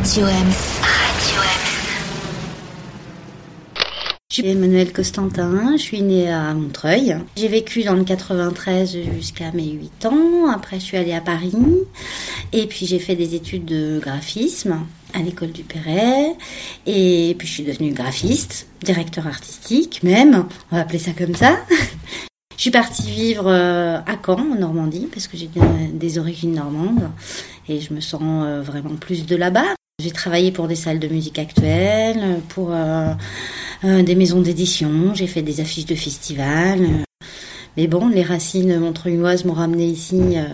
Radio Ems. Radio Je suis Emmanuel Costantin, je suis née à Montreuil. J'ai vécu dans le 93 jusqu'à mes 8 ans. Après, je suis allée à Paris. Et puis, j'ai fait des études de graphisme à l'école du Perret. Et puis, je suis devenue graphiste, directeur artistique même. On va appeler ça comme ça. Je suis partie vivre euh, à Caen, en Normandie, parce que j'ai des origines normandes. Et je me sens euh, vraiment plus de là-bas. J'ai travaillé pour des salles de musique actuelles, pour euh, euh, des maisons d'édition, j'ai fait des affiches de festivals. Mais bon, les racines montreuilloises m'ont ramené ici euh,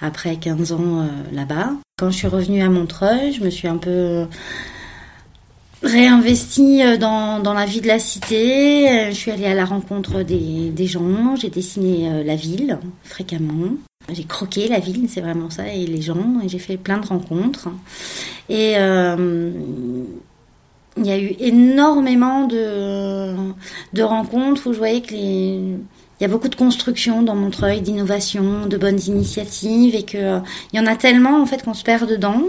après 15 ans là-bas. Quand je suis revenue à Montreuil, je me suis un peu réinvestie dans, dans la vie de la cité. Je suis allée à la rencontre des, gens, j'ai dessiné la ville fréquemment. J'ai croqué la ville, c'est vraiment ça, et les gens, et j'ai fait plein de rencontres. Et euh, il y a eu énormément de, de rencontres où je voyais que les, il y a beaucoup de construction dans Montreuil, d'innovation, de bonnes initiatives, et que euh, y en a tellement en fait qu'on se perd dedans.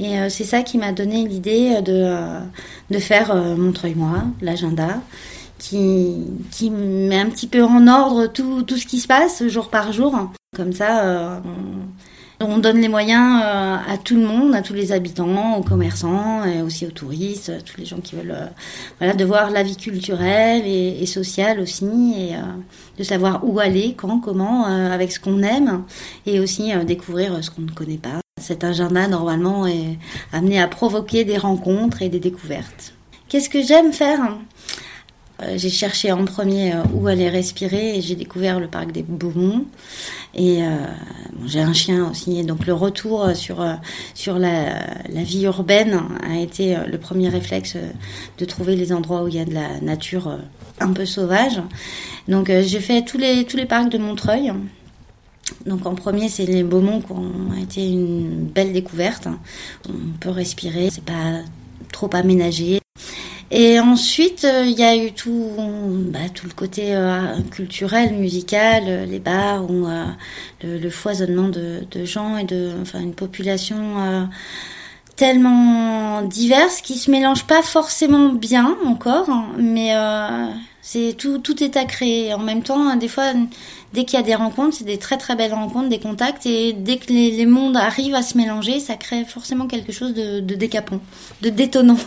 Et euh, c'est ça qui m'a donné l'idée de de faire Montreuil moi, l'agenda, qui qui met un petit peu en ordre tout tout ce qui se passe jour par jour. Comme ça, on, on donne les moyens euh, à tout le monde, à tous les habitants, aux commerçants, et aussi aux touristes, à tous les gens qui veulent euh, voilà, de voir la vie culturelle et, et sociale aussi, et euh, de savoir où aller, quand, comment, avec ce qu'on aime, et aussi découvrir ce qu'on ne connaît pas. Cet agenda, normalement, est amené à provoquer des rencontres et des découvertes. Qu'est-ce que j'aime faire? J'ai cherché en premier euh, où aller respirer et j'ai découvert le parc des Beaumont. Et euh, j'ai un chien aussi, et donc le retour euh, sur euh, sur la, la vie urbaine a été euh, le premier réflexe euh, de trouver les endroits où il y a de la nature euh, un peu sauvage. Donc euh, j'ai fait tous les tous les parcs de Montreuil. Donc en premier, c'est les Beaumont qui ont été une belle découverte. On peut respirer, c'est pas trop aménagé. Et ensuite, euh, il y a eu tout, bah, tout le côté euh, culturel, musical, euh, les bars, où, le, foisonnement de, gens et de, enfin, une population tellement diverse qui se mélange pas forcément bien encore, hein, mais c'est tout, tout est à créer. En même temps, des fois, dès qu'il y a des rencontres, c'est des très très belles rencontres, des contacts, et dès que les, les mondes arrivent à se mélanger, ça crée forcément quelque chose de, de décapant, de détonnant.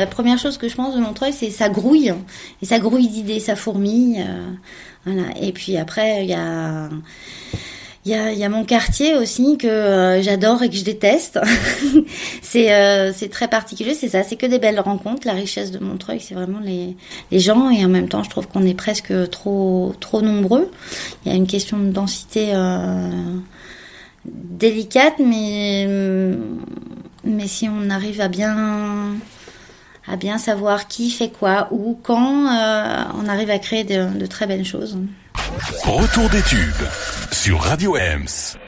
La première chose que je pense de Montreuil, c'est ça grouille, et ça grouille d'idées, ça fourmille. euh, voilà. Et puis après, il y a il y a, y a mon quartier aussi que euh, j'adore et que je déteste. c'est euh, c'est très particulier, c'est ça, c'est que des belles rencontres. La richesse de Montreuil, c'est vraiment les, gens et en même temps, je trouve qu'on est presque trop trop nombreux. Il y a une question de densité délicate, mais mais si on arrive à bien à bien savoir qui fait quoi, où, quand, euh, on arrive à créer de, de très belles choses. Retour des tubes sur Radio Ems.